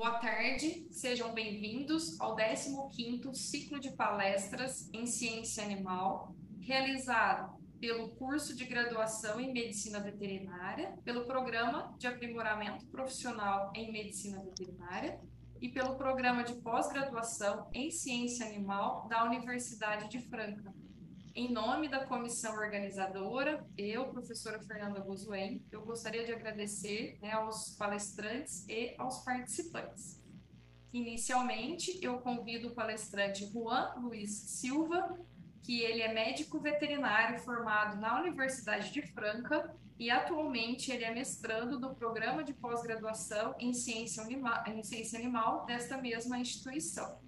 Boa tarde, sejam bem-vindos ao 15º ciclo de palestras em ciência animal, realizado pelo curso de graduação em medicina veterinária, pelo programa de aprimoramento profissional em medicina veterinária e pelo programa de pós-graduação em ciência animal da Universidade de Franca. Em nome da comissão organizadora, eu, professora Fernanda Gozuen, eu gostaria de agradecer né, aos palestrantes e aos participantes. Inicialmente, eu convido o palestrante Juan Luiz Silva, que ele é médico veterinário formado na Universidade de Franca e atualmente ele é mestrando do programa de pós-graduação em ciência, em ciência animal desta mesma instituição.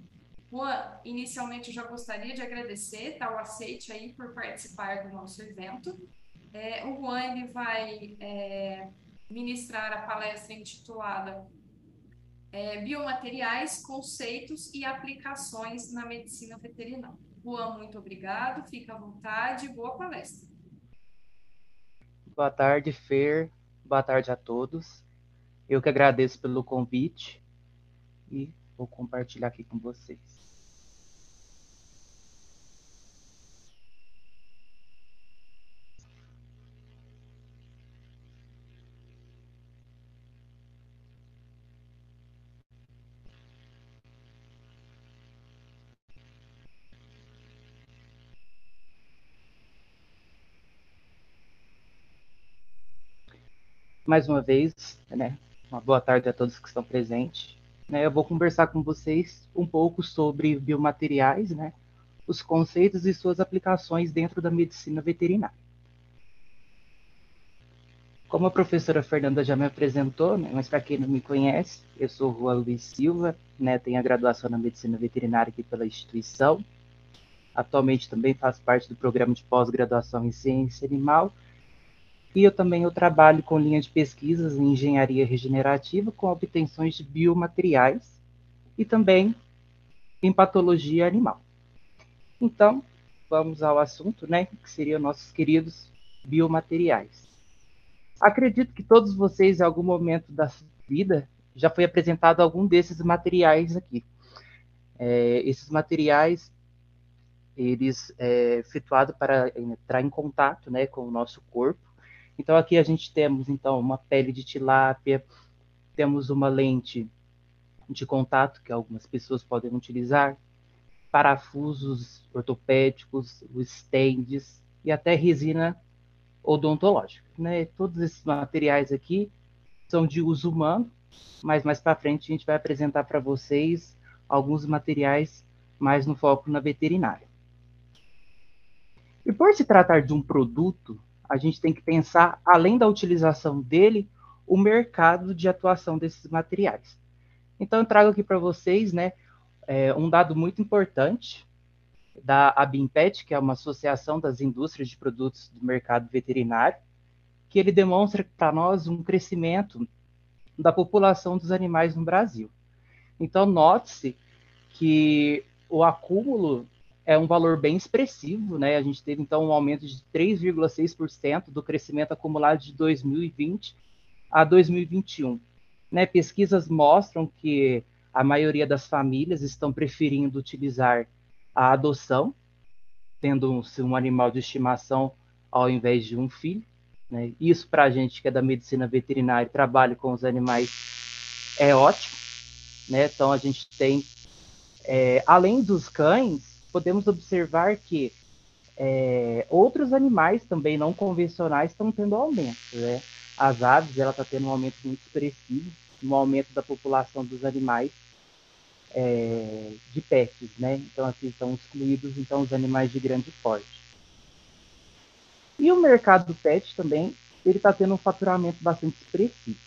Juan, inicialmente eu já gostaria de agradecer tá, o aceite aí por participar do nosso evento. É, o Juan ele vai é, ministrar a palestra intitulada é, Biomateriais, Conceitos e Aplicações na Medicina Veterinária. Juan, muito obrigado, fica à vontade, boa palestra. Boa tarde, Fer, boa tarde a todos. Eu que agradeço pelo convite e vou compartilhar aqui com vocês. Mais uma vez, né, uma boa tarde a todos que estão presentes. Né, eu vou conversar com vocês um pouco sobre biomateriais, né, os conceitos e suas aplicações dentro da medicina veterinária. Como a professora Fernanda já me apresentou, né, mas para quem não me conhece, eu sou Juan Luiz Silva, né, tenho a graduação na medicina veterinária aqui pela instituição. Atualmente também faço parte do programa de pós-graduação em ciência animal e eu também eu trabalho com linha de pesquisas em engenharia regenerativa com obtenções de biomateriais e também em patologia animal. Então, vamos ao assunto, né, que seriam nossos queridos biomateriais. Acredito que todos vocês, em algum momento da vida, já foi apresentado algum desses materiais aqui. É, esses materiais, eles é efetuados para entrar em contato, né, com o nosso corpo então aqui a gente temos então uma pele de tilápia, temos uma lente de contato que algumas pessoas podem utilizar, parafusos ortopédicos, os stands e até resina odontológica. Né? Todos esses materiais aqui são de uso humano, mas mais para frente a gente vai apresentar para vocês alguns materiais mais no foco na veterinária. E por se tratar de um produto a gente tem que pensar, além da utilização dele, o mercado de atuação desses materiais. Então, eu trago aqui para vocês né, é, um dado muito importante da ABIMPET, que é uma associação das indústrias de produtos do mercado veterinário, que ele demonstra para nós um crescimento da população dos animais no Brasil. Então, note-se que o acúmulo é um valor bem expressivo, né? A gente teve então um aumento de 3,6% do crescimento acumulado de 2020 a 2021. Né? Pesquisas mostram que a maioria das famílias estão preferindo utilizar a adoção, tendo um, um animal de estimação ao invés de um filho. Né? Isso para a gente que é da medicina veterinária e trabalha com os animais é ótimo. Né? Então a gente tem, é, além dos cães, podemos observar que é, outros animais também não convencionais estão tendo aumento. Né? As aves ela está tendo um aumento muito expressivo, um aumento da população dos animais é, de pets, né? Então aqui estão excluídos então os animais de grande porte. E o mercado do pet também ele está tendo um faturamento bastante expressivo.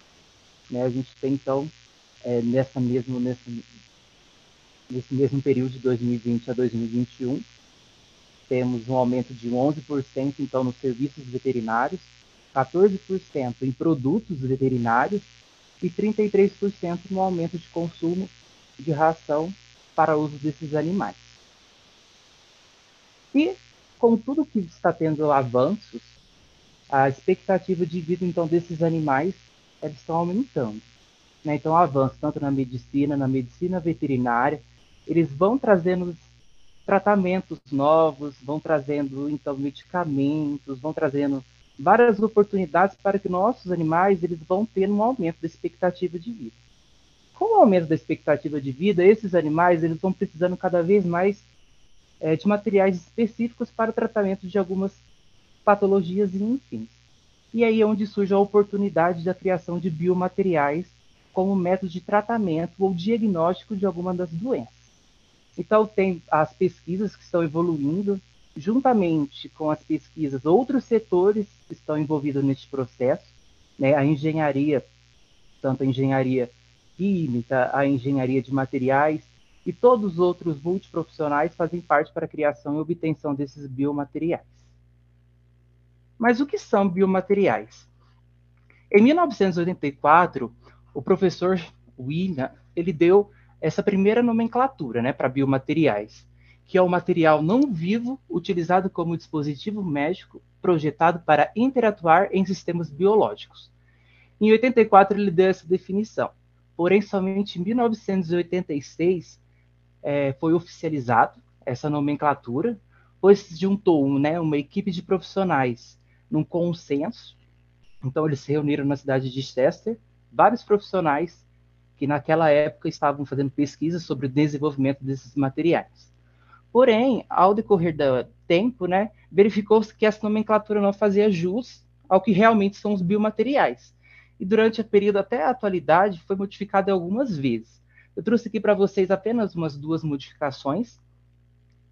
Né? A gente tem então é, nessa mesmo nessa, nesse mesmo período de 2020 a 2021. Temos um aumento de 11% então nos serviços veterinários, 14% em produtos veterinários e 33% no aumento de consumo de ração para uso desses animais. E com tudo que está tendo avanços, a expectativa de vida então desses animais eles estão aumentando. né, então avanços tanto na medicina, na medicina veterinária, eles vão trazendo tratamentos novos, vão trazendo então medicamentos, vão trazendo várias oportunidades para que nossos animais eles vão ter um aumento da expectativa de vida. Com o aumento da expectativa de vida, esses animais eles vão precisando cada vez mais é, de materiais específicos para o tratamento de algumas patologias e enfim. E aí é onde surge a oportunidade da criação de biomateriais como método de tratamento ou diagnóstico de alguma das doenças. Então tem as pesquisas que estão evoluindo, juntamente com as pesquisas, outros setores estão envolvidos neste processo, né? A engenharia, tanto a engenharia química, a engenharia de materiais e todos os outros multiprofissionais fazem parte para a criação e obtenção desses biomateriais. Mas o que são biomateriais? Em 1984, o professor William ele deu essa primeira nomenclatura né, para biomateriais, que é o material não vivo utilizado como dispositivo médico projetado para interatuar em sistemas biológicos. Em 84 ele deu essa definição, porém somente em 1986 é, foi oficializado essa nomenclatura, pois se juntou né, uma equipe de profissionais num consenso. Então eles se reuniram na cidade de Chester, vários profissionais que naquela época estavam fazendo pesquisas sobre o desenvolvimento desses materiais. Porém, ao decorrer do tempo, né, verificou-se que essa nomenclatura não fazia jus ao que realmente são os biomateriais. E durante o período até a atualidade foi modificada algumas vezes. Eu trouxe aqui para vocês apenas umas duas modificações,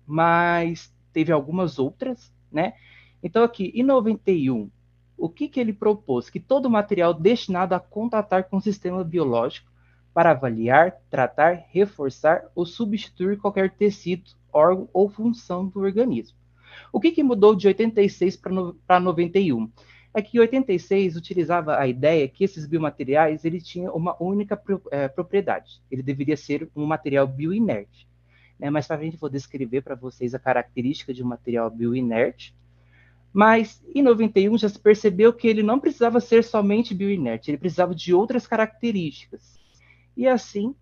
mas teve algumas outras, né? Então, aqui, em 91, o que, que ele propôs? Que todo material destinado a contatar com o sistema biológico para avaliar, tratar, reforçar ou substituir qualquer tecido, órgão ou função do organismo. O que, que mudou de 86 para 91? É que 86 utilizava a ideia que esses biomateriais ele tinha uma única pro, é, propriedade. Ele deveria ser um material bioinerte. Né? Mais para frente vou descrever para vocês a característica de um material bioinerte mas em 91 já se percebeu que ele não precisava ser somente bioinerte, ele precisava de outras características. E assim,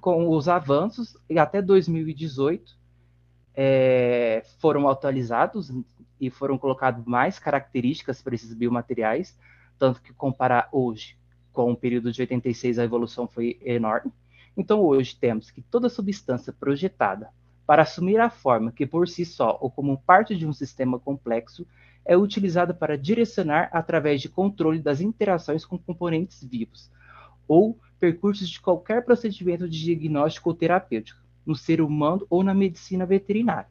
com os avanços, até 2018, é, foram atualizados e foram colocadas mais características para esses biomateriais, tanto que comparar hoje com o período de 86 a evolução foi enorme. Então hoje temos que toda substância projetada para assumir a forma que por si só ou como parte de um sistema complexo é utilizada para direcionar através de controle das interações com componentes vivos ou percursos de qualquer procedimento de diagnóstico ou terapêutico, no ser humano ou na medicina veterinária.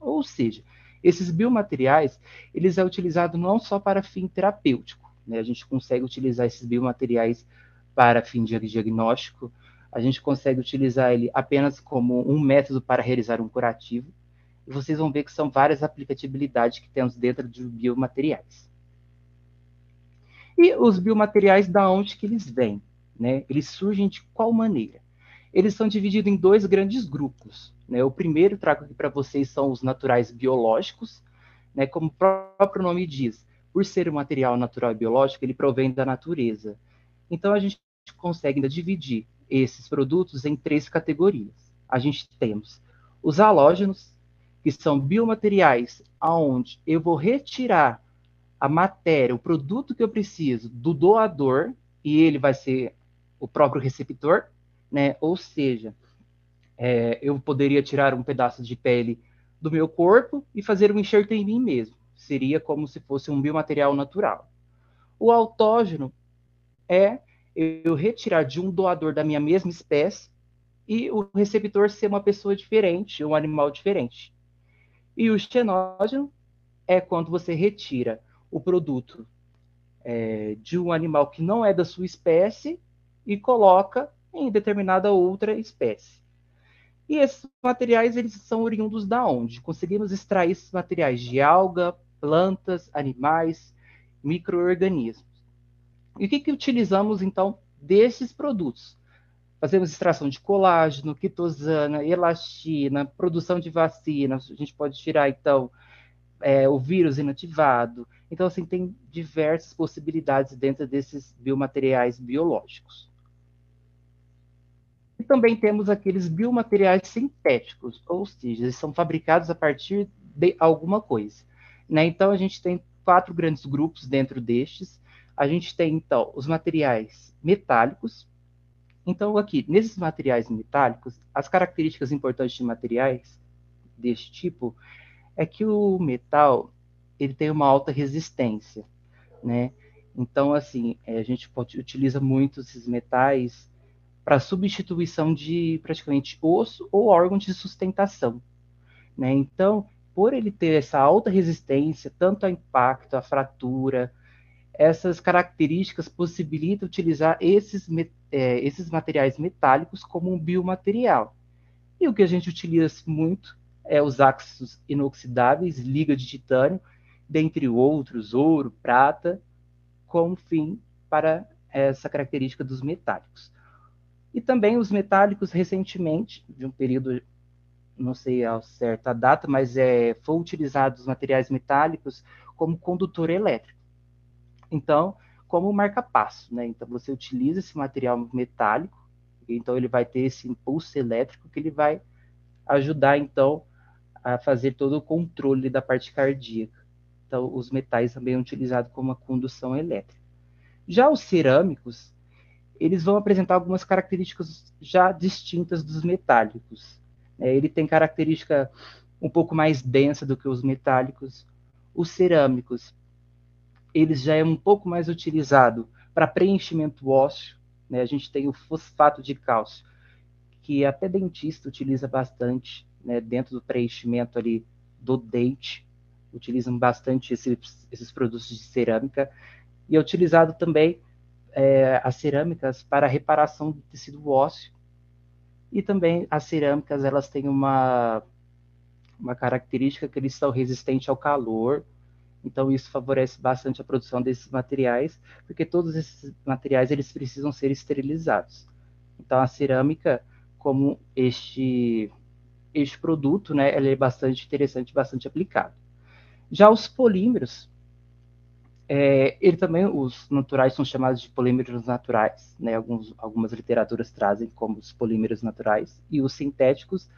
Ou seja, esses biomateriais, eles é utilizado não só para fim terapêutico, né? A gente consegue utilizar esses biomateriais para fim de diagnóstico, a gente consegue utilizar ele apenas como um método para realizar um curativo, e vocês vão ver que são várias aplicabilidades que temos dentro de biomateriais. E os biomateriais, da onde que eles vêm? Né? Eles surgem de qual maneira? Eles são divididos em dois grandes grupos. Né? O primeiro, trago aqui para vocês, são os naturais biológicos, né? como o próprio nome diz, por ser um material natural e biológico, ele provém da natureza. Então, a gente consegue ainda dividir esses produtos em três categorias. A gente temos os halógenos, que são biomateriais aonde eu vou retirar a matéria, o produto que eu preciso do doador e ele vai ser o próprio receptor, né? Ou seja, é, eu poderia tirar um pedaço de pele do meu corpo e fazer um enxerto em mim mesmo. Seria como se fosse um biomaterial natural. O autógeno é eu retirar de um doador da minha mesma espécie e o receptor ser uma pessoa diferente, um animal diferente. E o xenógeno é quando você retira o produto é, de um animal que não é da sua espécie e coloca em determinada outra espécie. E esses materiais eles são oriundos da onde? Conseguimos extrair esses materiais de alga, plantas, animais, microorganismos. E o que, que utilizamos então desses produtos? Fazemos extração de colágeno, quitosana, elastina, produção de vacinas. A gente pode tirar, então, é, o vírus inativado. Então, assim, tem diversas possibilidades dentro desses biomateriais biológicos. Também temos aqueles biomateriais sintéticos, ou seja, eles são fabricados a partir de alguma coisa. Né? Então, a gente tem quatro grandes grupos dentro destes. A gente tem, então, os materiais metálicos. Então, aqui, nesses materiais metálicos, as características importantes de materiais deste tipo é que o metal ele tem uma alta resistência, né? Então, assim, é, a gente utiliza muito esses metais para substituição de praticamente osso ou órgão de sustentação, né? Então, por ele ter essa alta resistência, tanto a impacto, a fratura, essas características possibilitam utilizar esses, é, esses materiais metálicos como um biomaterial. E o que a gente utiliza muito é os ácidos inoxidáveis, liga de titânio, dentre outros, ouro, prata, como fim para essa característica dos metálicos. E também os metálicos, recentemente, de um período não sei a data, mas é, foi utilizado os materiais metálicos como condutor elétrico. Então, como marca-passo, né? Então, você utiliza esse material metálico, então ele vai ter esse impulso elétrico que ele vai ajudar, então, a fazer todo o controle da parte cardíaca. Então, os metais também são utilizados como condução elétrica. Já os cerâmicos, eles vão apresentar algumas características já distintas dos metálicos. É, ele tem característica um pouco mais densa do que os metálicos. Os cerâmicos, eles já é um pouco mais utilizado para preenchimento ósseo. Né? A gente tem o fosfato de cálcio, que até dentista utiliza bastante né? dentro do preenchimento ali do dente. Utilizam bastante esses, esses produtos de cerâmica. E é utilizado também é, as cerâmicas para reparação do tecido ósseo e também as cerâmicas, elas têm uma, uma característica que eles são resistentes ao calor, então isso favorece bastante a produção desses materiais, porque todos esses materiais eles precisam ser esterilizados. Então a cerâmica, como este este produto, né, ela é bastante interessante, bastante aplicado. Já os polímeros, é, ele também, os naturais são chamados de polímeros naturais, né? Alguns, algumas literaturas trazem como os polímeros naturais, e os sintéticos,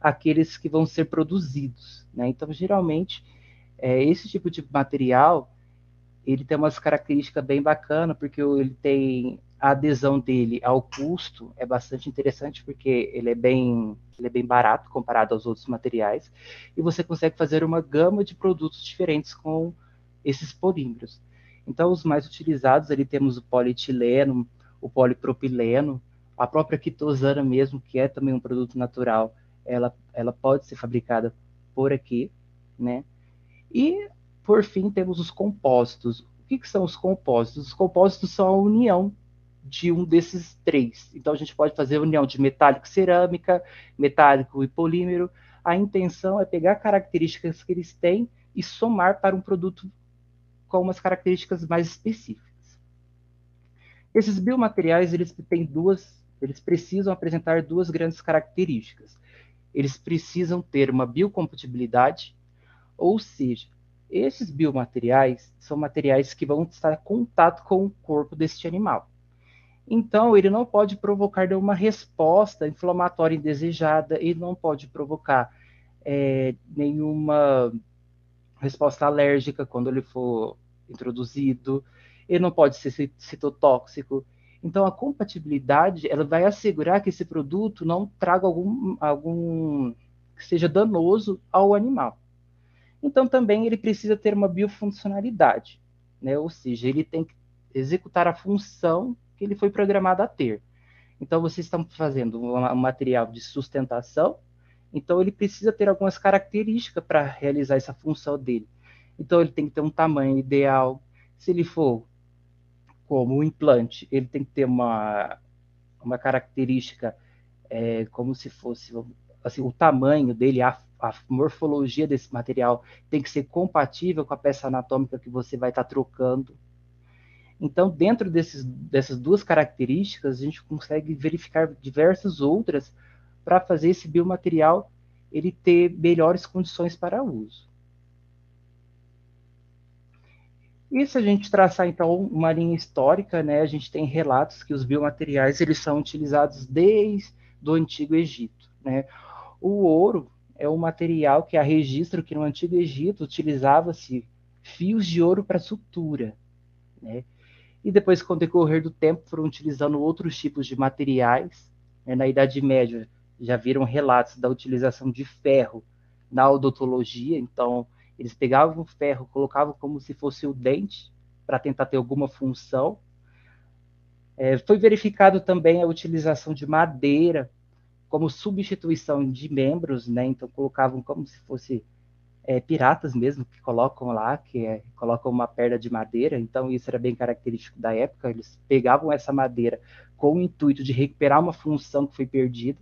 aqueles que vão ser produzidos, né? Então, geralmente, é, esse tipo de material, ele tem umas características bem bacanas, porque ele tem a adesão dele ao custo é bastante interessante porque ele é bem ele é bem barato comparado aos outros materiais e você consegue fazer uma gama de produtos diferentes com esses polímeros. Então, os mais utilizados, ali temos o polietileno, o polipropileno, a própria quitosana mesmo, que é também um produto natural, ela, ela pode ser fabricada por aqui, né? E, por fim, temos os compósitos. O que, que são os compósitos? Os compósitos são a união de um desses três. Então, a gente pode fazer a união de metálico cerâmica, metálico e polímero. A intenção é pegar características que eles têm e somar para um produto com umas características mais específicas. Esses biomateriais, eles têm duas, eles precisam apresentar duas grandes características. Eles precisam ter uma biocompatibilidade, ou seja, esses biomateriais são materiais que vão estar em contato com o corpo deste animal. Então, ele não pode provocar uma resposta inflamatória indesejada, ele não pode provocar é, nenhuma resposta alérgica quando ele for introduzido, ele não pode ser citotóxico. Então, a compatibilidade ela vai assegurar que esse produto não traga algum, algum que seja danoso ao animal. Então, também ele precisa ter uma biofuncionalidade, né? ou seja, ele tem que executar a função que ele foi programado a ter. Então, vocês estão fazendo um, material de sustentação, então ele precisa ter algumas características para realizar essa função dele. Então ele tem que ter um tamanho ideal. Se ele for como um implante, ele tem que ter uma, uma característica é, como se fosse assim, o tamanho dele, a, a, morfologia desse material tem que ser compatível com a peça anatômica que você vai estar tá trocando. Então, dentro desses, dessas duas características, a gente consegue verificar diversas outras para fazer esse biomaterial ele ter melhores condições para uso. E se a gente traçar então uma linha histórica, né, a gente tem relatos que os biomateriais eles são utilizados desde do Antigo Egito. Né? O ouro é um material que há registro que no Antigo Egito utilizava-se fios de ouro para sutura. Né? E depois, com o decorrer do tempo, foram utilizando outros tipos de materiais. Né? Na Idade Média, já viram relatos da utilização de ferro na odontologia. Então, eles pegavam o ferro, colocavam como se fosse o dente para tentar ter alguma função. É, foi verificado também a utilização de madeira como substituição de membros, né? Então colocavam como se fosse é, piratas mesmo que colocam lá, que é, colocam uma perna de madeira. Então isso era bem característico da época. Eles pegavam essa madeira com o intuito de recuperar uma função que foi perdida.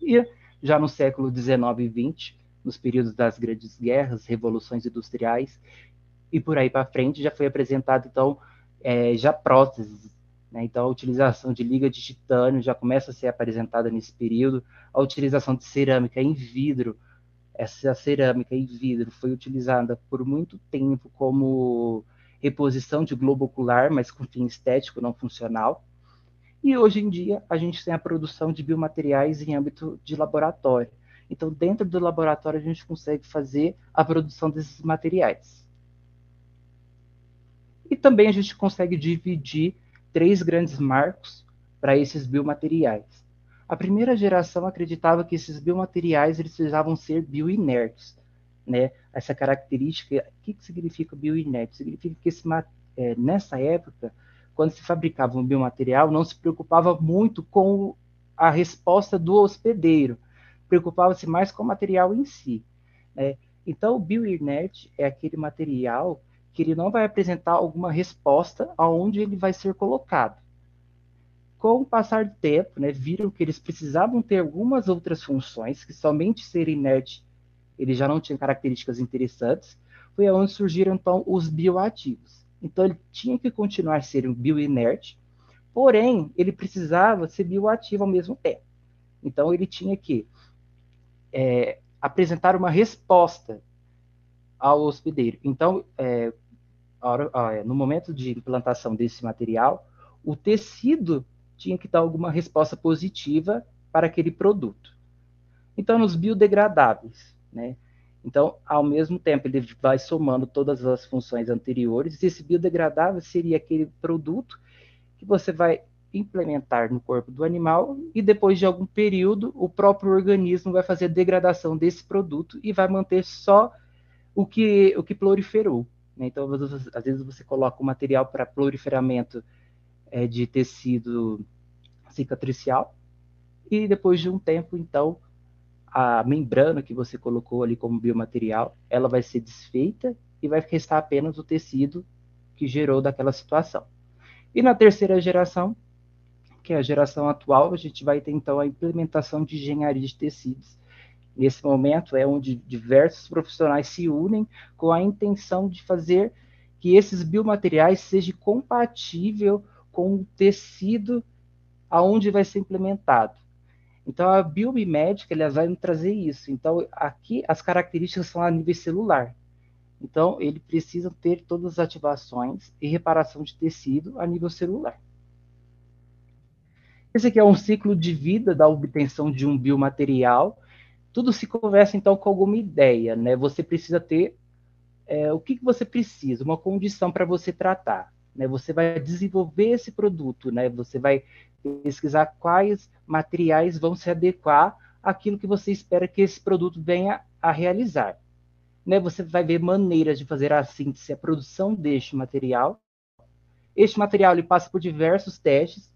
E já no século 19 e 20, nos períodos das grandes guerras, revoluções industriais e por aí para frente, já foi apresentado então é, já próteses né? Então, a utilização de liga de titânio já começa a ser apresentada nesse período. A utilização de cerâmica em vidro, essa cerâmica em vidro foi utilizada por muito tempo como reposição de globo ocular, mas com fim estético, não funcional. E hoje em dia, a gente tem a produção de biomateriais em âmbito de laboratório. Então, dentro do laboratório, a gente consegue fazer a produção desses materiais. E também a gente consegue dividir três grandes marcos para esses biomateriais. A primeira geração acreditava que esses biomateriais eles precisavam ser bioinertes, né? Essa característica, o que, que significa bioinerte? Significa que esse, é, nessa época, quando se fabricava um biomaterial, não se preocupava muito com a resposta do hospedeiro, preocupava-se mais com o material em si. Né? Então, o bioinerte é aquele material que ele não vai apresentar alguma resposta aonde ele vai ser colocado. Com o passar do tempo, né, viram que eles precisavam ter algumas outras funções, que somente ser inerte ele já não tinha características interessantes, foi onde surgiram então os bioativos. Então ele tinha que continuar sendo bioinerte, porém ele precisava ser bioativo ao mesmo tempo. Então ele tinha que é, apresentar uma resposta ao hospedeiro. Então, é, é, no momento de implantação desse material, o tecido tinha que dar alguma resposta positiva para aquele produto. Então, nos biodegradáveis, né? Então, ao mesmo tempo, ele vai somando todas as funções anteriores. Esse biodegradável seria aquele produto que você vai implementar no corpo do animal e depois de algum período o próprio organismo vai fazer a degradação desse produto e vai manter só o que o que proliferou. Né? Então, às vezes você coloca o material para proliferamento é, de tecido cicatricial e depois de um tempo, então, a membrana que você colocou ali como biomaterial, ela vai ser desfeita e vai restar apenas o tecido que gerou daquela situação. E na terceira geração, que é a geração atual, a gente vai ter então a implementação de engenharia de tecidos, Nesse momento é onde diversos profissionais se unem com a intenção de fazer que esses biomateriais sejam compatível com o tecido aonde vai ser implementado. Então a biomimédica ela vai trazer isso. Então aqui as características são a nível celular. Então ele precisa ter todas as ativações e reparação de tecido a nível celular. Esse aqui é um ciclo de vida da obtenção de um biomaterial tudo se conversa então com alguma ideia, né? Você precisa ter é, o que, que você precisa, uma condição para você tratar, né? Você vai desenvolver esse produto, né? Você vai pesquisar quais materiais vão se adequar àquilo que você espera que esse produto venha a realizar, né? Você vai ver maneiras de fazer a síntese, a produção deste material. Este material ele passa por diversos testes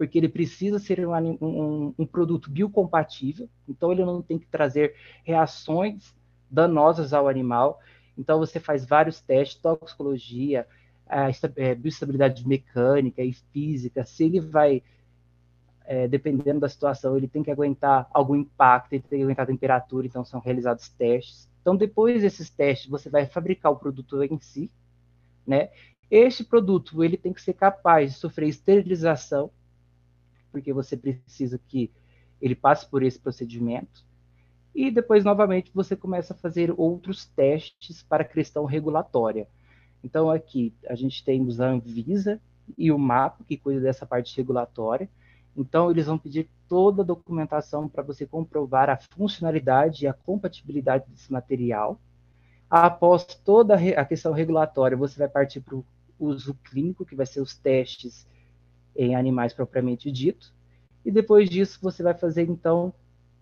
porque ele precisa ser um, um, um, produto biocompatível, então ele não tem que trazer reações danosas ao animal. Então você faz vários testes, toxicologia, a, é, bioestabilidade mecânica e física, se ele vai, é, dependendo da situação, ele tem que aguentar algum impacto, ele tem que aguentar a temperatura, então são realizados testes. Então depois desses testes, você vai fabricar o produto em si, né? Este produto ele tem que ser capaz de sofrer esterilização, porque você precisa que ele passe por esse procedimento. E depois, novamente, você começa a fazer outros testes para a questão regulatória. Então, aqui a gente tem a Anvisa e o MAPA, que cuida dessa parte regulatória. Então, eles vão pedir toda a documentação para você comprovar a funcionalidade e a compatibilidade desse material. Após toda a questão regulatória, você vai partir para o uso clínico, que vai ser os testes em animais propriamente dito. E depois disso, você vai fazer, então,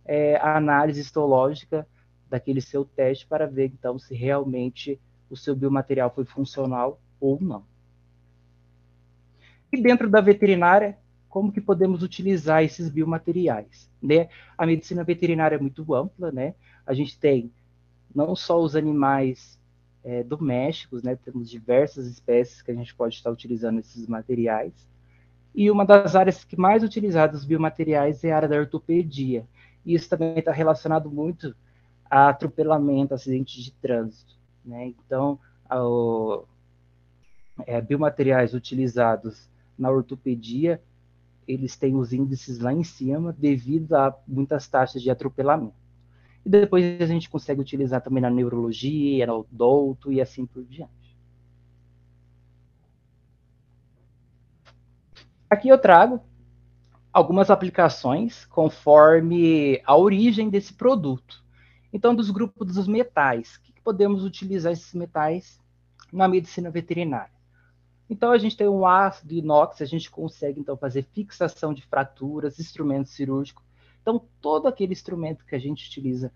é, a análise histológica daquele seu teste para ver, então, se realmente o seu biomaterial foi funcional ou não. E dentro da veterinária, como que podemos utilizar esses biomateriais? Né? A medicina veterinária é muito ampla, né? A gente tem não só os animais é, domésticos, né? Temos diversas espécies que a gente pode estar utilizando esses materiais. E uma das áreas que mais utilizadas os biomateriais é a área da ortopedia. E isso também está relacionado muito a atropelamento, acidentes de trânsito. Né? Então, ao, é, biomateriais utilizados na ortopedia, eles têm os índices lá em cima devido a muitas taxas de atropelamento. E depois a gente consegue utilizar também na neurologia, no odonto e assim por diante. Aqui eu trago algumas aplicações conforme a origem desse produto. Então, dos grupos dos metais, o que podemos utilizar esses metais na medicina veterinária? Então, a gente tem um ácido inox, a gente consegue então fazer fixação de fraturas, instrumento cirúrgico. Então, todo aquele instrumento que a gente utiliza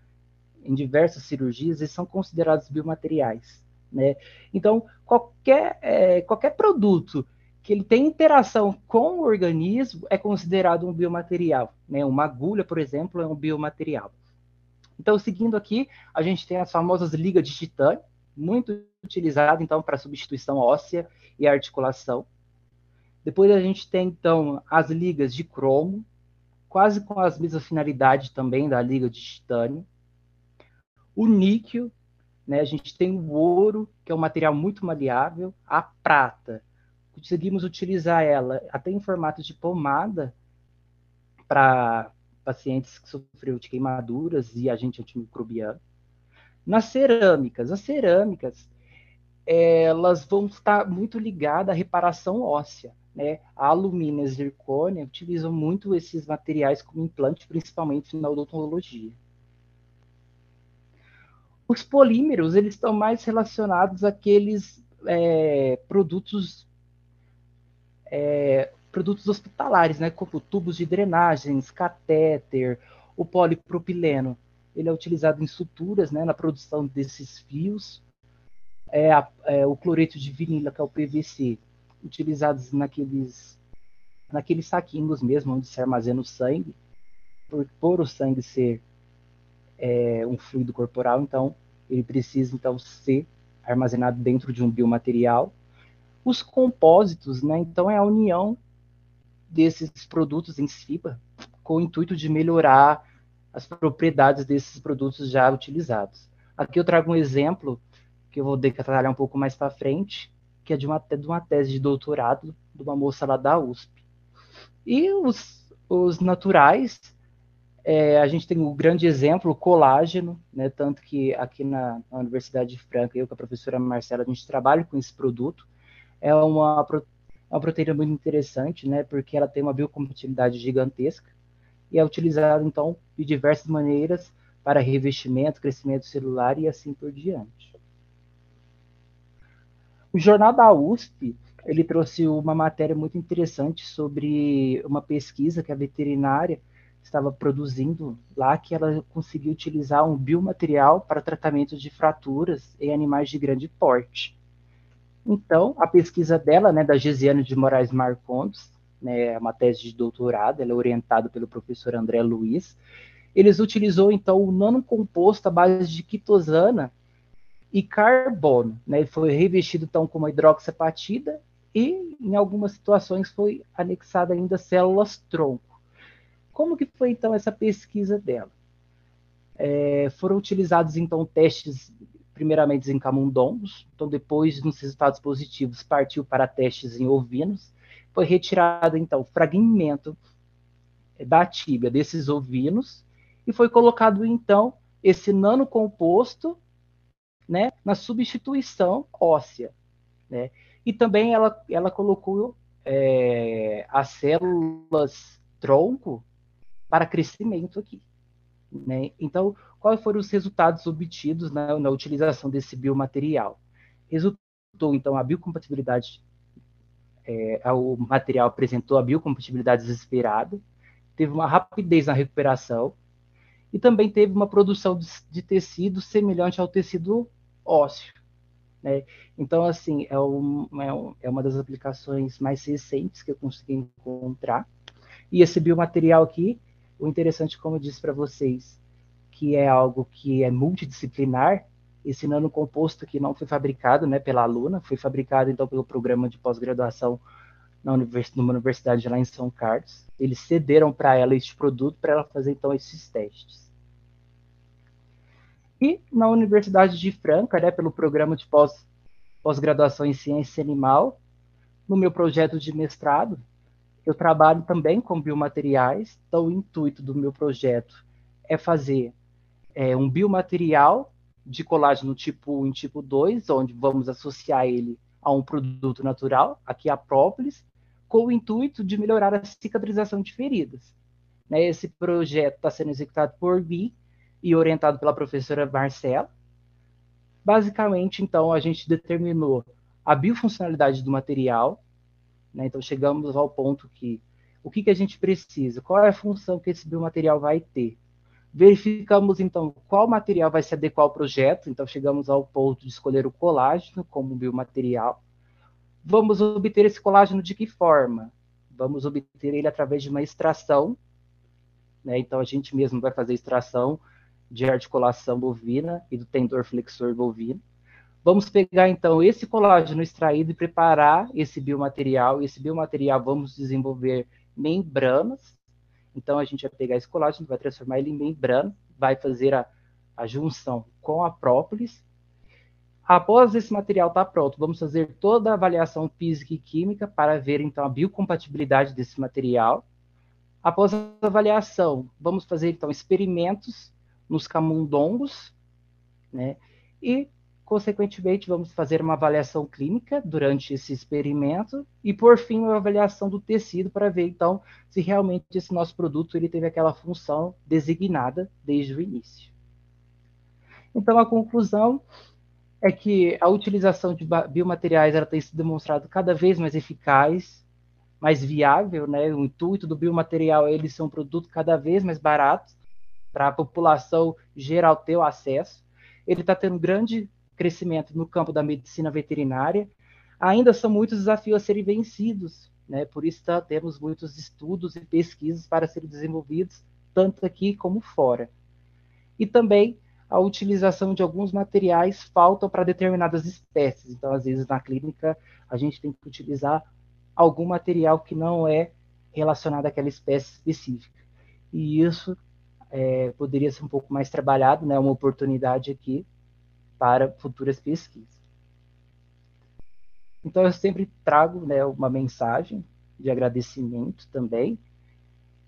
em diversas cirurgias, eles são considerados biomateriais. Né? Então, qualquer, é, qualquer produto que ele tem interação com o organismo é considerado um biomaterial. Né? Uma agulha, por exemplo, é um biomaterial. Então, seguindo aqui, a gente tem as famosas ligas de titânio, muito utilizado então para substituição óssea e articulação. Depois a gente tem então as ligas de cromo, quase com as mesmas finalidades também da liga de titânio. O níquel, né, a gente tem o ouro, que é um material muito maleável, a prata, conseguimos utilizar ela até em formato de pomada para pacientes que sofreram de queimaduras e agente antimicrobiano. Nas cerâmicas, as cerâmicas, elas vão estar muito ligadas à reparação óssea. Né? A alumínio e a zircônia utilizam muito esses materiais como implante, principalmente na odontologia. Os polímeros, eles estão mais relacionados àqueles é, produtos é, produtos hospitalares, né, como tubos de drenagens, catéter, o polipropileno. Ele é utilizado em suturas, né, na produção desses fios. É, a, é, o cloreto de vinila, que é o PVC, utilizados naqueles, naqueles saquinhos mesmo, onde se armazena o sangue, por, por o sangue ser é, um fluido corporal, então ele precisa então ser armazenado dentro de um biomaterial os compósitos, né? Então é a união desses produtos em FIBA com o intuito de melhorar as propriedades desses produtos já utilizados. Aqui eu trago um exemplo que eu vou detalhar um pouco mais para frente, que é de uma, de uma tese de doutorado de uma moça lá da USP. E os, os naturais, é, a gente tem um grande exemplo, o colágeno, né, tanto que aqui na, na Universidade de Franca, eu com a professora Marcela, a gente trabalha com esse produto, é uma, uma proteína muito interessante, né? Porque ela tem uma biocompatibilidade gigantesca e é utilizada, então, de diversas maneiras para revestimento, crescimento celular e assim por diante. O jornal da USP ele trouxe uma matéria muito interessante sobre uma pesquisa que a veterinária estava produzindo lá, que ela conseguiu utilizar um biomaterial para tratamento de fraturas em animais de grande porte. Então, a pesquisa dela, né, da Gesiane de Moraes Marcondes, né, é uma tese de doutorado, ela é orientada pelo professor André Luiz, eles utilizou, então, o nanocomposto à base de quitosana e carbono, né, foi revestido, então, com uma hidroxapatida e, em algumas situações, foi anexada ainda células-tronco. Como que foi, então, essa pesquisa dela? É, foram utilizados, então, testes primeiramente em camundongos, então depois nos resultados positivos partiu para testes em ovinos, foi retirado então fragmento da tíbia desses ovinos e foi colocado então esse nanocomposto né, na substituição óssea. Né? E também ela, ela colocou é, as células tronco para crescimento aqui. Né? Então, quais foram os resultados obtidos na, na utilização desse biomaterial? Resultou, então, a biocompatibilidade, é, o material apresentou a biocompatibilidade desesperada, teve uma rapidez na recuperação e também teve uma produção de, de tecido semelhante ao tecido ósseo. Né? Então, assim, é, um, é, um, é, uma das aplicações mais recentes que eu consegui encontrar. E esse biomaterial aqui, o interessante, como eu disse para vocês, que é algo que é multidisciplinar, esse nanocomposto que não foi fabricado né, pela aluna, foi fabricado então pelo programa de pós-graduação na univers numa universidade lá em São Carlos. Eles cederam para ela este produto para ela fazer então esses testes. E na Universidade de Franca, né, pelo programa de pós, pós-graduação em ciência animal, no meu projeto de mestrado, eu trabalho também com biomateriais. Então, o intuito do meu projeto é fazer é, um biomaterial de colágeno tipo 1 e tipo 2, onde vamos associar ele a um produto natural, aqui a própolis, com o intuito de melhorar a cicatrização de feridas. Né, esse projeto está sendo executado por mim e orientado pela professora Marcela. Basicamente, então, a gente determinou a biofuncionalidade do material, né? então chegamos ao ponto que o que, que a gente precisa, qual é a função que esse biomaterial vai ter. Verificamos, então, qual material vai se adequar ao projeto, então chegamos ao ponto de escolher o colágeno como biomaterial. Vamos obter esse colágeno de que forma? Vamos obter ele através de uma extração, né? então a gente mesmo vai fazer extração de articulação bovina e do tendor flexor bovino. Vamos pegar então esse colágeno extraído e preparar esse biomaterial. Esse biomaterial vamos desenvolver membranas. Então a gente vai pegar esse colágeno, vai transformar ele em membrana, vai fazer a, a junção com a própolis. Após esse material estar tá pronto, vamos fazer toda a avaliação física e química para ver então a biocompatibilidade desse material. Após a avaliação, vamos fazer então experimentos nos camundongos, né? E, consequentemente, vamos fazer uma avaliação clínica durante esse experimento e, por fim, uma avaliação do tecido para ver, então, se realmente esse nosso produto ele teve aquela função designada desde o início. Então, a conclusão é que a utilização de biomateriais ela tem se demonstrado cada vez mais eficaz, mais viável, né? O intuito do biomaterial é ele ser um produto cada vez mais barato para a população geral ter o acesso. Ele está tendo grande crescimento no campo da medicina veterinária. Ainda são muitos desafios a serem vencidos, né? por isso tá, temos muitos estudos e pesquisas para serem desenvolvidos, tanto aqui como fora. E também a utilização de alguns materiais faltam para determinadas espécies. Então, às vezes, na clínica, a gente tem que utilizar algum material que não é relacionado àquela espécie específica. E isso é, poderia ser um pouco mais trabalhado, né, uma oportunidade aqui para futuras pesquisas. Então, eu sempre trago né, uma mensagem de agradecimento também.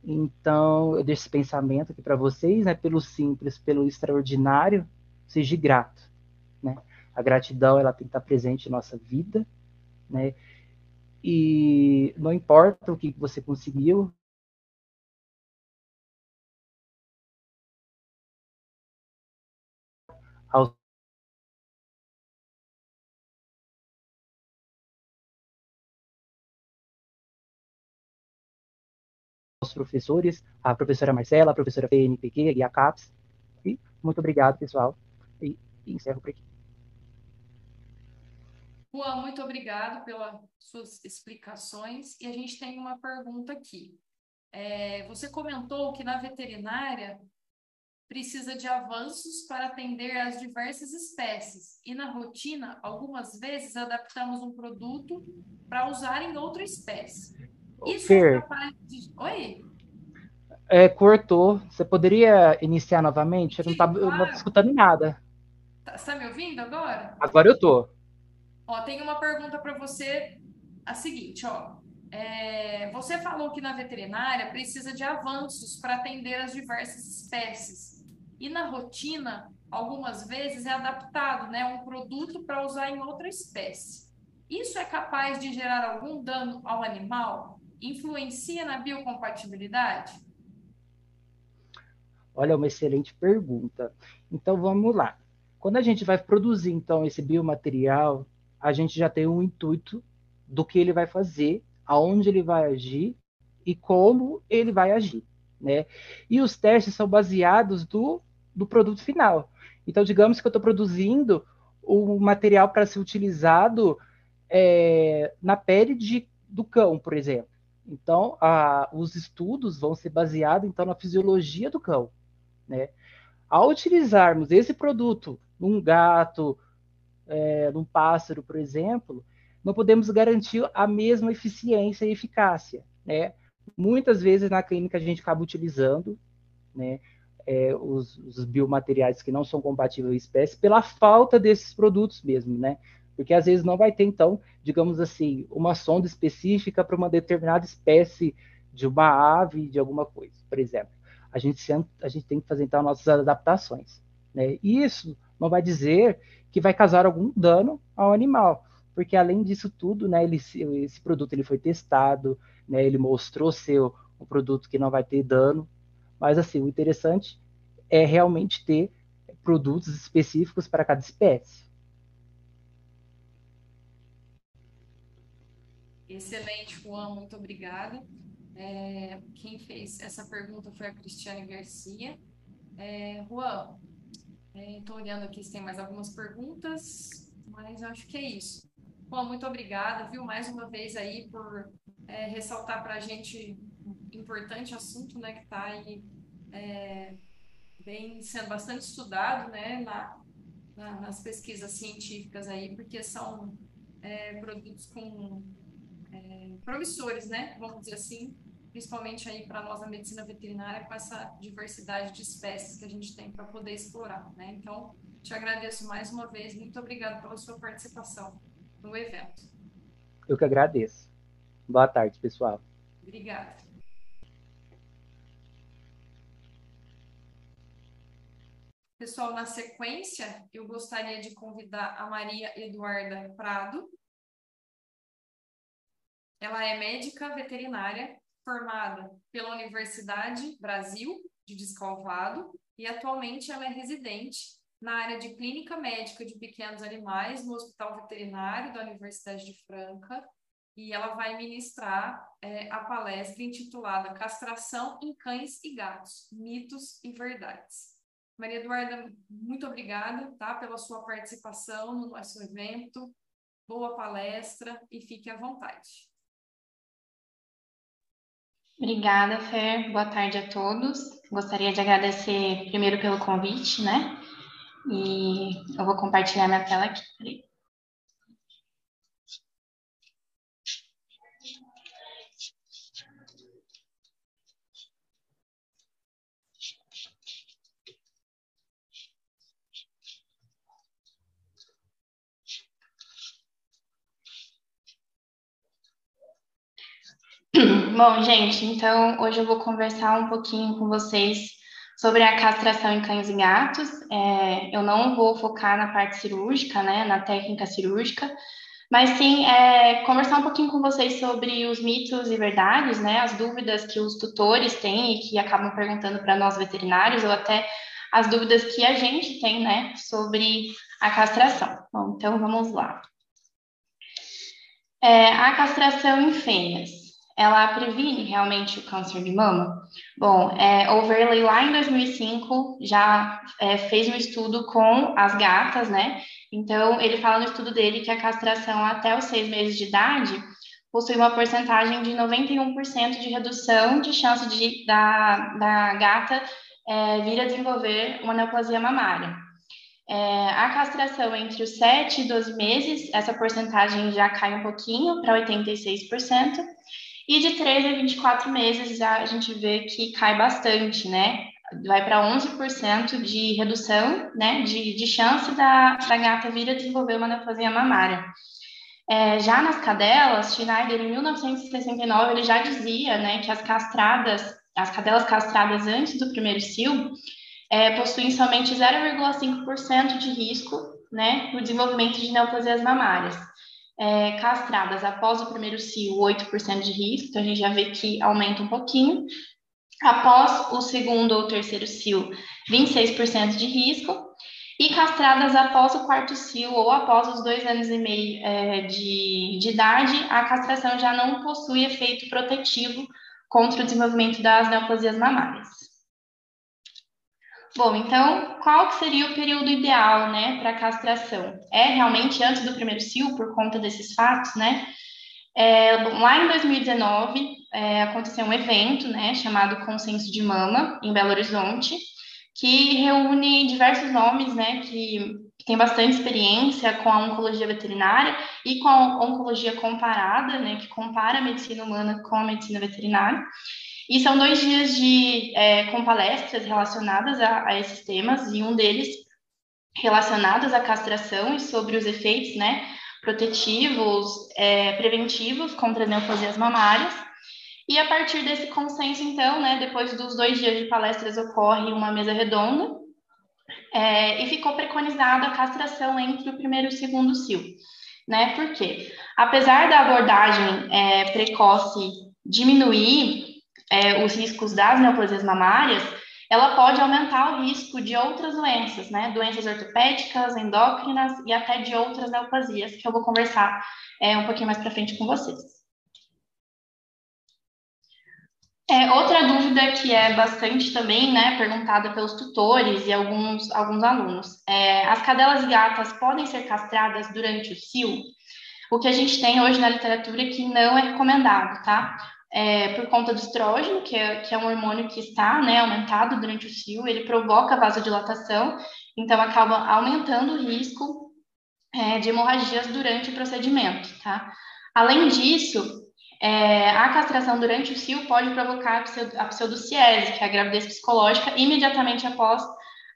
Então, eu deixo esse pensamento aqui para vocês, né, pelo simples, pelo extraordinário, seja grato. Né? A gratidão ela tem que estar presente em nossa vida, né? E não importa o que você conseguiu, professores, a professora Marcela, a professora PNPq e a CAPS. E muito obrigado, pessoal. E, e encerro por aqui. Juan, muito obrigado pelas suas explicações. E a gente tem uma pergunta aqui. É, você comentou que na veterinária precisa de avanços para atender às diversas espécies. E na rotina, algumas vezes adaptamos um produto para usar em outra espécie. Isso é Fer, é capaz de. Oi? É, cortou. Você poderia iniciar novamente? Eu não estava escutando nada. Tá, você tá me ouvindo agora? Agora eu tô. Ó, tem uma pergunta para você, a seguinte, ó. É, você falou que na veterinária precisa de avanços para atender as diversas espécies. E na rotina, algumas vezes é adaptado, né, um produto para usar em outra espécie. Isso é capaz de gerar algum dano ao animal? Influencia na biocompatibilidade? Olha, uma excelente pergunta. Então vamos lá. Quando a gente vai produzir então esse biomaterial, a gente já tem um intuito do que ele vai fazer, aonde ele vai agir e como ele vai agir, né? E os testes são baseados do, do produto final. Então, digamos que eu estou produzindo o material para ser utilizado é, na pele de, do cão, por exemplo. Então, a, os estudos vão ser baseados então na fisiologia do cão, né? Ao utilizarmos esse produto num gato, é, num pássaro, por exemplo, não podemos garantir a mesma eficiência e eficácia, né? Muitas vezes na clínica a gente acaba utilizando, né, é, os, os, biomateriais que não são compatíveis à espécie pela falta desses produtos mesmo, né? Porque às vezes não vai ter, então, digamos assim, uma sonda específica para uma determinada espécie de uma ave, de alguma coisa, por exemplo. A gente, a gente tem que fazer, então, nossas adaptações. Né? E isso não vai dizer que vai causar algum dano ao animal, porque além disso tudo, né, ele, esse produto ele foi testado, né, ele mostrou ser um produto que não vai ter dano, mas assim, o interessante é realmente ter produtos específicos para cada espécie. Excelente, Juan, muito obrigada. É, quem fez essa pergunta foi a Cristiane Garcia. É, Juan, estou é, olhando aqui se tem mais algumas perguntas, mas acho que é isso. Juan, muito obrigada, viu, mais uma vez aí por é, ressaltar para a gente importante assunto, né, que está aí é, bem sendo bastante estudado, né, na, na, nas pesquisas científicas aí, porque são é, produtos com é, promissores, né? Vamos dizer assim, principalmente aí para nós a medicina veterinária com essa diversidade de espécies que a gente tem para poder explorar, né? Então, te agradeço mais uma vez, muito obrigado pela sua participação no evento. Eu que agradeço. Boa tarde, pessoal. Obrigada. Pessoal, na sequência, eu gostaria de convidar a Maria Eduarda Prado, ela é médica veterinária formada pela Universidade Brasil de Descalvado e atualmente ela é residente na área de clínica médica de pequenos animais no Hospital Veterinário da Universidade de Franca e ela vai ministrar é, a palestra intitulada Castração em Cães e Gatos, Mitos e Verdades. Maria Eduarda, muito obrigada tá, pela sua participação no nosso evento. Boa palestra e fique à vontade. Obrigada, Fer. Boa tarde a todos. Gostaria de agradecer primeiro pelo convite, né? E eu vou compartilhar minha tela aqui. Bom, gente, então hoje eu vou conversar um pouquinho com vocês sobre a castração em cães e gatos. É, eu não vou focar na parte cirúrgica, né, na técnica cirúrgica, mas sim é, conversar um pouquinho com vocês sobre os mitos e verdades, né, as dúvidas que os tutores têm e que acabam perguntando para nós veterinários, ou até as dúvidas que a gente tem, né, sobre a castração. Bom, então vamos lá. É, a castração em fêmeas ela previne realmente o câncer de mama? Bom, é, Overley lá em 2005 já é, fez um estudo com as gatas, né? Então, ele fala no estudo dele que a castração até os seis meses de idade possui uma porcentagem de 91% de redução de chance de, da, da gata é, vir a desenvolver uma neoplasia mamária. É, a castração entre os 7 e 12 meses, essa porcentagem já cai um pouquinho para 86%, e de 13 a 24 meses a gente vê que cai bastante, né? Vai para 11% de redução, né? De, de chance da, da gata vir a desenvolver uma neoplasia mamária. É, já nas cadelas, Schneider, em 1969, ele já dizia né, que as castradas, as cadelas castradas antes do primeiro cio, é, possuem somente 0,5% de risco né, no desenvolvimento de neoplasias mamárias. É, castradas após o primeiro cio, 8% de risco, então a gente já vê que aumenta um pouquinho. Após o segundo ou terceiro cio, 26% de risco. E castradas após o quarto cio ou após os dois anos e meio é, de, de idade, a castração já não possui efeito protetivo contra o desenvolvimento das neoplasias mamárias. Bom, então, qual que seria o período ideal, né, para castração? É realmente antes do primeiro cio, por conta desses fatos, né? É, lá em 2019, é, aconteceu um evento, né, chamado Consenso de Mama, em Belo Horizonte, que reúne diversos nomes, né, que, tem bastante experiência com a oncologia veterinária e com a oncologia comparada, né, que compara a medicina humana com a medicina veterinária. E são dois dias de, é, com palestras relacionadas a, a, esses temas, e um deles relacionados à castração e sobre os efeitos né, protetivos, é, preventivos contra as neoplasias mamárias. E a partir desse consenso, então, né, depois dos dois dias de palestras, ocorre uma mesa redonda é, e ficou preconizada a castração entre o primeiro e o segundo cio. Né? Por quê? Apesar da abordagem é, precoce diminuir é, os riscos das neoplasias mamárias, ela pode aumentar o risco de outras doenças, né? Doenças ortopédicas, endócrinas e até de outras neoplasias, que eu vou conversar é, um pouquinho mais para frente com vocês. É, outra dúvida que é bastante também, né, perguntada pelos tutores e alguns, alguns alunos. É, as cadelas e gatas podem ser castradas durante o cio? O que a gente tem hoje na literatura é que não é recomendado, tá? É, por conta do estrógeno, que é, que é um hormônio que está né, aumentado durante o cio, ele provoca vasodilatação, então acaba aumentando o risco é, de hemorragias durante o procedimento, tá? Além disso, é, a castração durante o cio pode provocar a pseudociese, que é a gravidez psicológica, imediatamente após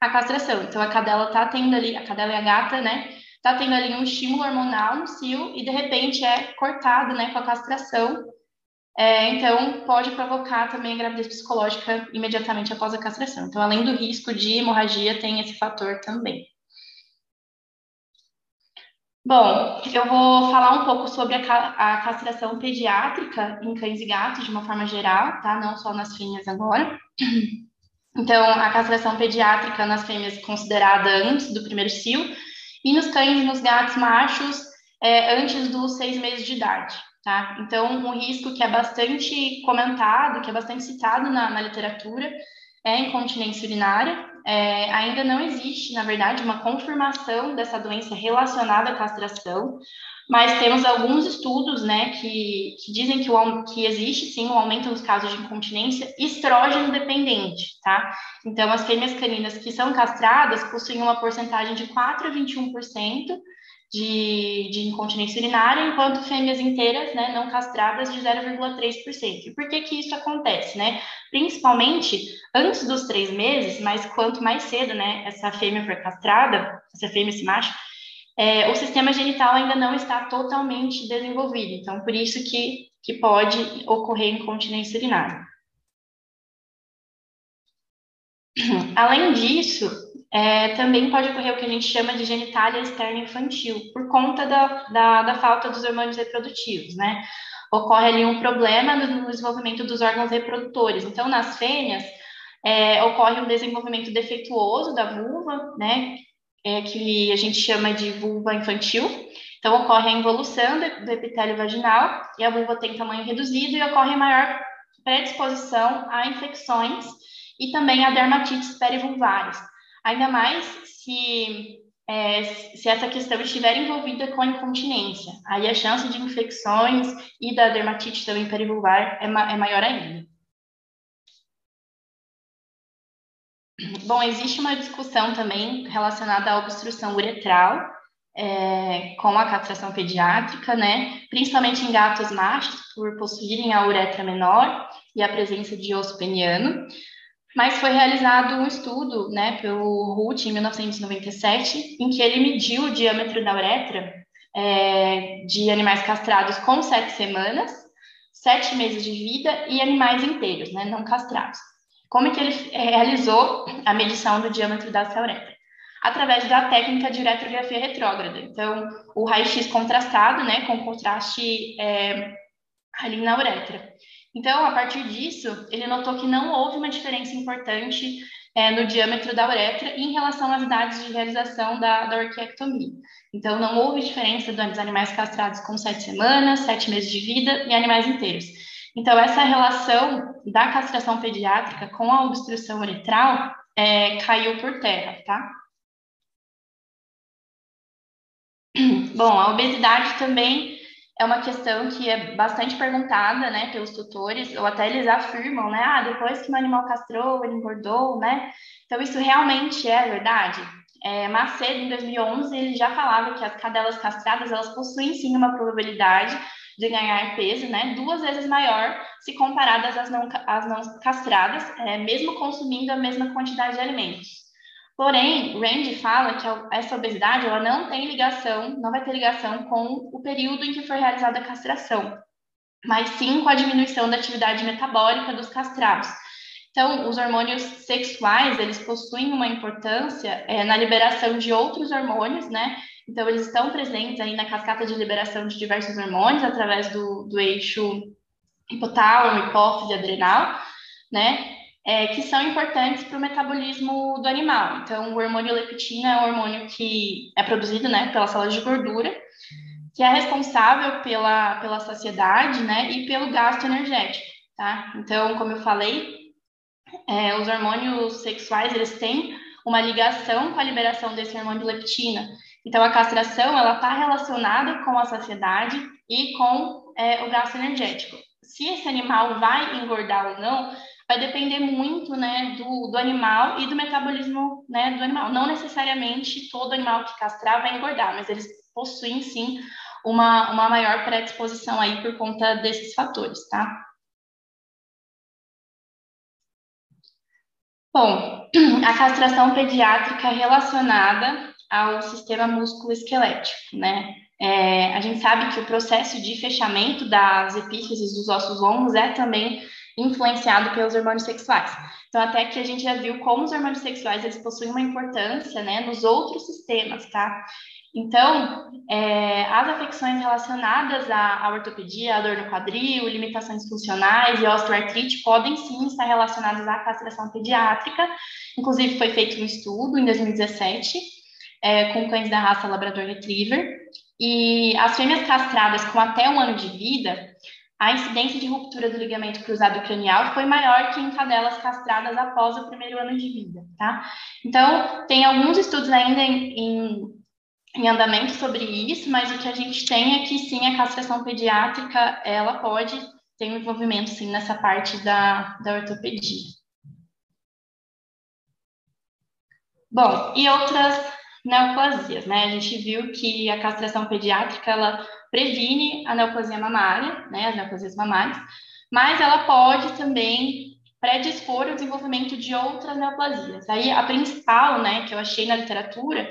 a castração. Então, a cadela está tendo ali, a cadela e a gata, né, está tendo ali um estímulo hormonal no cio e, de repente, é cortado, né, com a castração é, então, pode provocar também a gravidez psicológica imediatamente após a castração. Então, além do risco de hemorragia, tem esse fator também. Bom, eu vou falar um pouco sobre a, castração pediátrica em cães e gatos, de uma forma geral, tá? Não só nas fêmeas agora. Então, a castração pediátrica nas fêmeas considerada antes do primeiro cio, e nos cães e nos gatos machos é, antes dos seis meses de idade. Tá? Então, um risco que é bastante comentado, que é bastante citado na, na literatura, é a incontinência urinária. É, ainda não existe, na verdade, uma confirmação dessa doença relacionada à castração, mas temos alguns estudos né, que, que dizem que, o, que existe sim um aumento nos casos de incontinência estrógeno dependente, tá? Então, as fêmeas caninas que são castradas possuem uma porcentagem de 4 a 21% de, de incontinência urinária, enquanto fêmeas inteiras, né, não castradas, de 0,3%. E por que que isso acontece, né? Principalmente antes dos três meses, mas quanto mais cedo, né, essa fêmea for castrada, essa fêmea, esse macho, é, o sistema genital ainda não está totalmente desenvolvido. Então, por isso que, que pode ocorrer incontinência urinária. Além disso, é, também pode ocorrer o que a gente chama de genitália externa infantil, por conta da, da, da falta dos hormônios reprodutivos, né? Ocorre ali um problema no desenvolvimento dos órgãos reprodutores. Então, nas fêmeas, é, ocorre um desenvolvimento defeituoso da vulva, né? É, que a gente chama de vulva infantil. Então, ocorre a involução do epitélio vaginal e a vulva tem tamanho reduzido e ocorre maior predisposição a infecções e também a dermatites perivulvares. Ainda mais se, é, se essa questão estiver envolvida com a incontinência. Aí a chance de infecções e da dermatite também perivulvar é, ma é maior ainda. Bom, existe uma discussão também relacionada à obstrução uretral é, com a castração pediátrica, né? Principalmente em gatos machos, por possuírem a uretra menor e a presença de osso peniano. Mas foi realizado um estudo, né, pelo Ruth em 1997, em que ele mediu o diâmetro da uretra é, de animais castrados com sete semanas, sete meses de vida e animais inteiros, né, não castrados. Como é que ele é, realizou a medição do diâmetro dessa uretra? através da técnica de retrografia retrógrada. Então, o raio-x contrastado, né, com contraste é, ali na uretra. Então, a partir disso, ele notou que não houve uma diferença importante é, no diâmetro da uretra em relação às idades de realização da, da orquiectomia. Então, não houve diferença dos animais castrados com sete semanas, sete meses de vida e animais inteiros. Então, essa relação da castração pediátrica com a obstrução uretral é, caiu por terra, tá? Bom, a obesidade também é uma questão que é bastante perguntada, né, pelos tutores, ou até eles afirmam, né, ah, depois que o animal castrou, ele engordou, né? Então, isso realmente é verdade? É, Macedo, em 2011, ele já falava que as cadelas castradas, elas possuem sim uma probabilidade de ganhar peso, né, duas vezes maior se comparadas às não, às não castradas, é, mesmo consumindo a mesma quantidade de alimentos. Porém, Randy fala que essa obesidade ela não tem ligação, não vai ter ligação com o período em que foi realizada a castração, mas sim com a diminuição da atividade metabólica dos castrados. Então, os hormônios sexuais, eles possuem uma importância é, na liberação de outros hormônios, né? Então, eles estão presentes aí na cascata de liberação de diversos hormônios através do, do eixo hipotálamo, hipófise, adrenal, né? É, que são importantes para o metabolismo do animal. Então, o hormônio leptina é um hormônio que é produzido né, pelas células de gordura, que é responsável pela, pela saciedade né, e pelo gasto energético. Tá? Então, como eu falei, é, os hormônios sexuais eles têm uma ligação com a liberação desse hormônio leptina. Então, a castração ela está relacionada com a saciedade e com é, o gasto energético. Se esse animal vai engordar ou não, vai depender muito né, do, do animal e do metabolismo né, do animal. Não necessariamente todo animal que castrar vai engordar, mas eles possuem sim uma, uma maior predisposição aí por conta desses fatores, tá? Bom, a castração pediátrica relacionada ao sistema músculo-esquelético, né? É, a gente sabe que o processo de fechamento das epífises dos ossos longos é também influenciado pelos hormônios sexuais. Então, até que a gente já viu como os hormônios sexuais eles possuem uma importância, né, nos outros sistemas, tá? Então, é, as afecções relacionadas à, à, ortopedia, à dor no quadril, limitações funcionais e osteoartrite podem sim estar relacionadas à castração pediátrica. Inclusive, foi feito um estudo em 2017 é, com cães da raça Labrador Retriever. E as fêmeas castradas com até um ano de vida, a incidência de ruptura do ligamento cruzado cranial foi maior que em cadelas castradas após o primeiro ano de vida, tá? Então, tem alguns estudos ainda em, em, em, andamento sobre isso, mas o que a gente tem é que sim, a castração pediátrica, ela pode ter um envolvimento, sim, nessa parte da, da ortopedia. Bom, e outras neoplasias, né? A gente viu que a castração pediátrica, ela previne a neoplasia mamária, né, as neoplasias mamárias, mas ela pode também predispor o desenvolvimento de outras neoplasias. Aí a principal, né, que eu achei na literatura,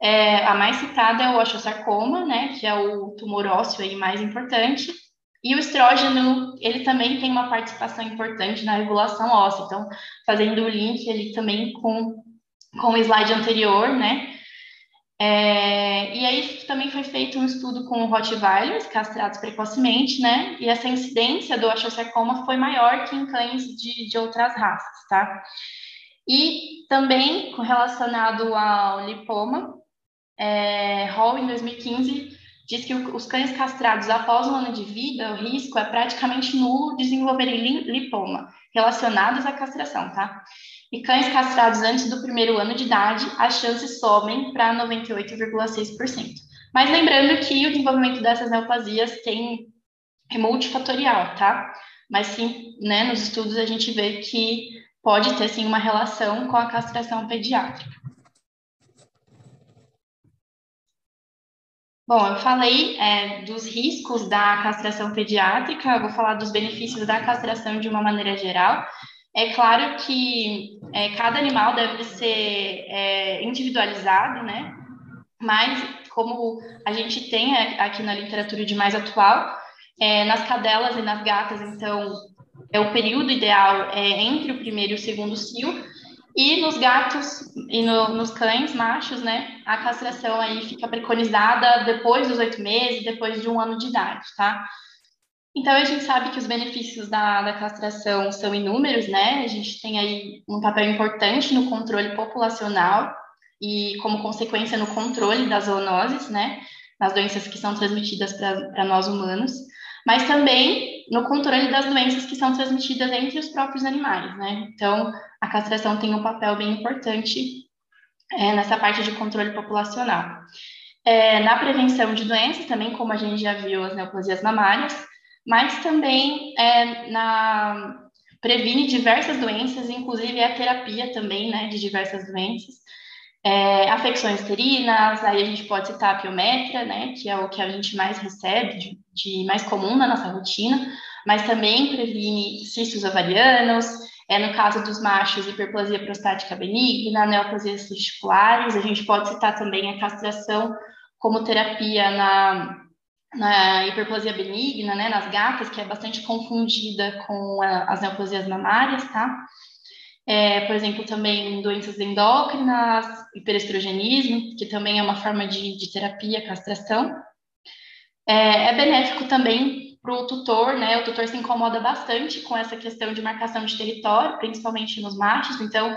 é, a mais citada é o osteosarcoma, né, que é o tumor ósseo aí mais importante, e o estrógeno, ele também tem uma participação importante na regulação óssea. Então, fazendo o link ali também com, com o slide anterior, né, é, e aí também foi feito um estudo com Rottweilers castrados precocemente, né? E essa incidência do osteosarcoma foi maior que em cães de, de outras raças, tá? E também relacionado ao lipoma, é, Hall em 2015 diz que os cães castrados após um ano de vida, o risco é praticamente nulo desenvolverem lipoma relacionados à castração, tá? E cães castrados antes do primeiro ano de idade, as chances sobem para 98,6%. Mas lembrando que o desenvolvimento dessas neoplasias tem é multifatorial, tá? Mas sim, né, nos estudos a gente vê que pode ter sim uma relação com a castração pediátrica. Bom, eu falei é, dos riscos da castração pediátrica, eu vou falar dos benefícios da castração de uma maneira geral. É claro que é, cada animal deve ser é, individualizado, né? Mas, como a gente tem aqui na literatura de mais atual, é, nas cadelas e nas gatas, então, é o período ideal é entre o primeiro e o segundo cio, E nos gatos e no, nos cães machos, né, a castração aí fica preconizada depois dos oito meses, depois de um ano de idade, tá? Então, a gente sabe que os benefícios da, da castração são inúmeros, né? A gente tem aí um papel importante no controle populacional e, como consequência, no controle das zoonoses, né? Nas doenças que são transmitidas para nós humanos, mas também no controle das doenças que são transmitidas entre os próprios animais, né? Então, a castração tem um papel bem importante é, nessa parte de controle populacional. É, na prevenção de doenças, também, como a gente já viu, as neoplasias mamárias, mas também é, na, previne diversas doenças, inclusive a terapia também, né, de diversas doenças. É, afecções uterinas, aí a gente pode citar a piometria, né, que é o que a gente mais recebe, de, de mais comum na nossa rotina, mas também previne cistos ovarianos, é, no caso dos machos, hiperplasia prostática benigna, neoplasias testiculares, a gente pode citar também a castração como terapia na na hiperplasia benigna, né, nas gatas, que é bastante confundida com a, as neoplasias mamárias, tá? É, por exemplo, também doenças endócrinas, hiperestrogenismo, que também é uma forma de, de terapia, castração. É, é benéfico também para o tutor, né? O tutor se incomoda bastante com essa questão de marcação de território, principalmente nos machos, então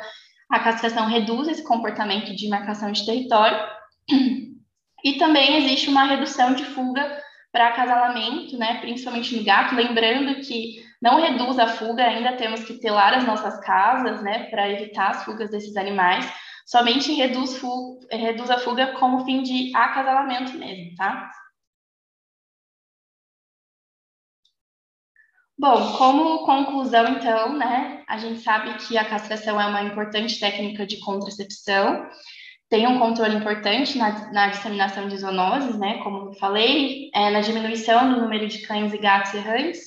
a castração reduz esse comportamento de marcação de território. E também existe uma redução de fuga para acasalamento, né, principalmente no gato, lembrando que não reduz a fuga, ainda temos que telar as nossas casas, né, para evitar as fugas desses animais, somente reduz, fuga, reduz a fuga como fim de acasalamento mesmo, tá? Bom, como conclusão, então, né, a gente sabe que a castração é uma importante técnica de contracepção, tem um controle importante na, na, disseminação de zoonoses, né, como eu falei, é, na diminuição do número de cães e gatos errantes,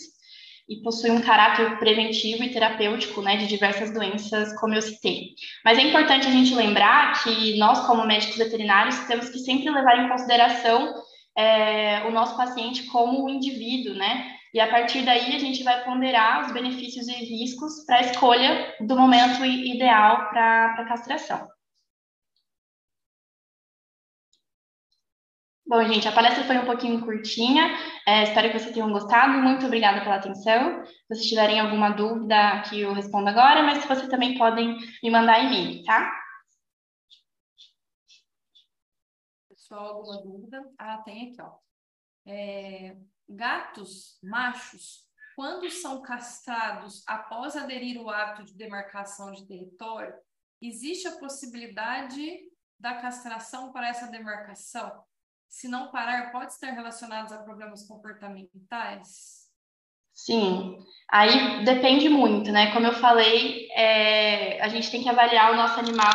e possui um caráter preventivo e terapêutico, né, de diversas doenças, como eu citei. Mas é importante a gente lembrar que nós, como médicos veterinários, temos que sempre levar em consideração é, o nosso paciente como um indivíduo, né, e a partir daí a gente vai ponderar os benefícios e riscos para a escolha do momento ideal para a castração. Bom, gente, a palestra foi um pouquinho curtinha. É, espero que vocês tenham gostado. Muito obrigada pela atenção. Se vocês tiverem alguma dúvida, aqui eu respondo agora, mas vocês também podem me mandar e-mail, tá? Pessoal, alguma dúvida? Ah, tem aqui, ó. É, gatos machos, quando são castrados após aderir o ato de demarcação de território, existe a possibilidade da castração para essa demarcação? Se não parar, pode estar relacionados a problemas comportamentais? Sim, aí depende muito, né? Como eu falei, é, a gente tem que avaliar o nosso animal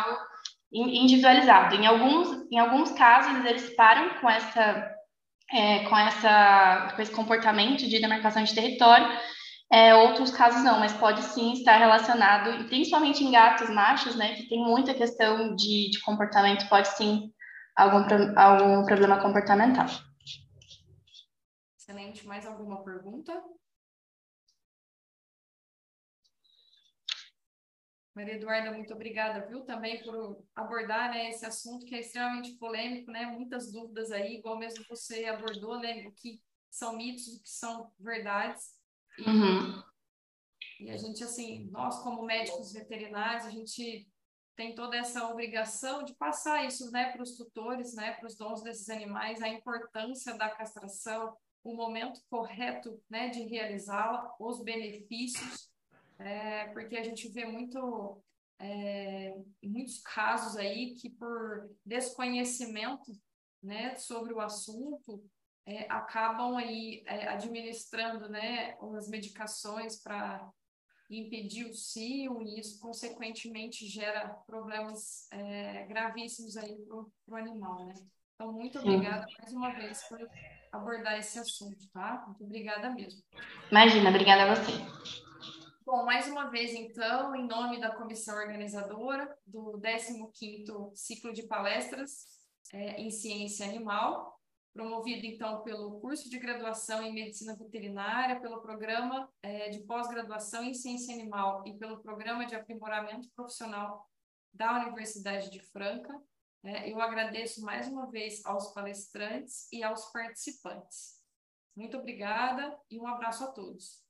individualizado. Em alguns, em alguns casos, eles param com essa, é, com essa, com esse comportamento de demarcação de território. É, outros casos não, mas pode sim estar relacionado, principalmente em gatos machos, né, que tem muita questão de, de comportamento, pode sim algum, algum problema comportamental. Excelente. Mais alguma pergunta? Maria Eduarda, muito obrigada, viu, também por abordar né, esse assunto que é extremamente polêmico, né? Muitas dúvidas aí, igual mesmo você abordou, né? O que são mitos, o que são verdades. E, uhum. e a gente, assim, nós como médicos veterinários, a gente tem toda essa obrigação de passar isso né, para os tutores, né, para os donos desses animais, a importância da castração, o momento correto né, de realizá-la, os benefícios, é, porque a gente vê muito, é, muitos casos aí que por desconhecimento né, sobre o assunto, é, acabam aí é, administrando né, as medicações para impedir o cio e isso, consequentemente, gera problemas é, gravíssimos aí para o animal, né? Então, muito obrigada mais uma vez por abordar esse assunto, tá? Muito obrigada mesmo. Imagina, obrigada a você. Bom, mais uma vez, então, em nome da comissão organizadora do 15º ciclo de palestras é, em ciência animal, promovido então pelo curso de graduação em medicina veterinária, pelo programa é, de pós-graduação em ciência animal e pelo programa de aprimoramento profissional da Universidade de Franca. Né? Eu agradeço mais uma vez aos palestrantes e aos participantes. Muito obrigada e um abraço a todos.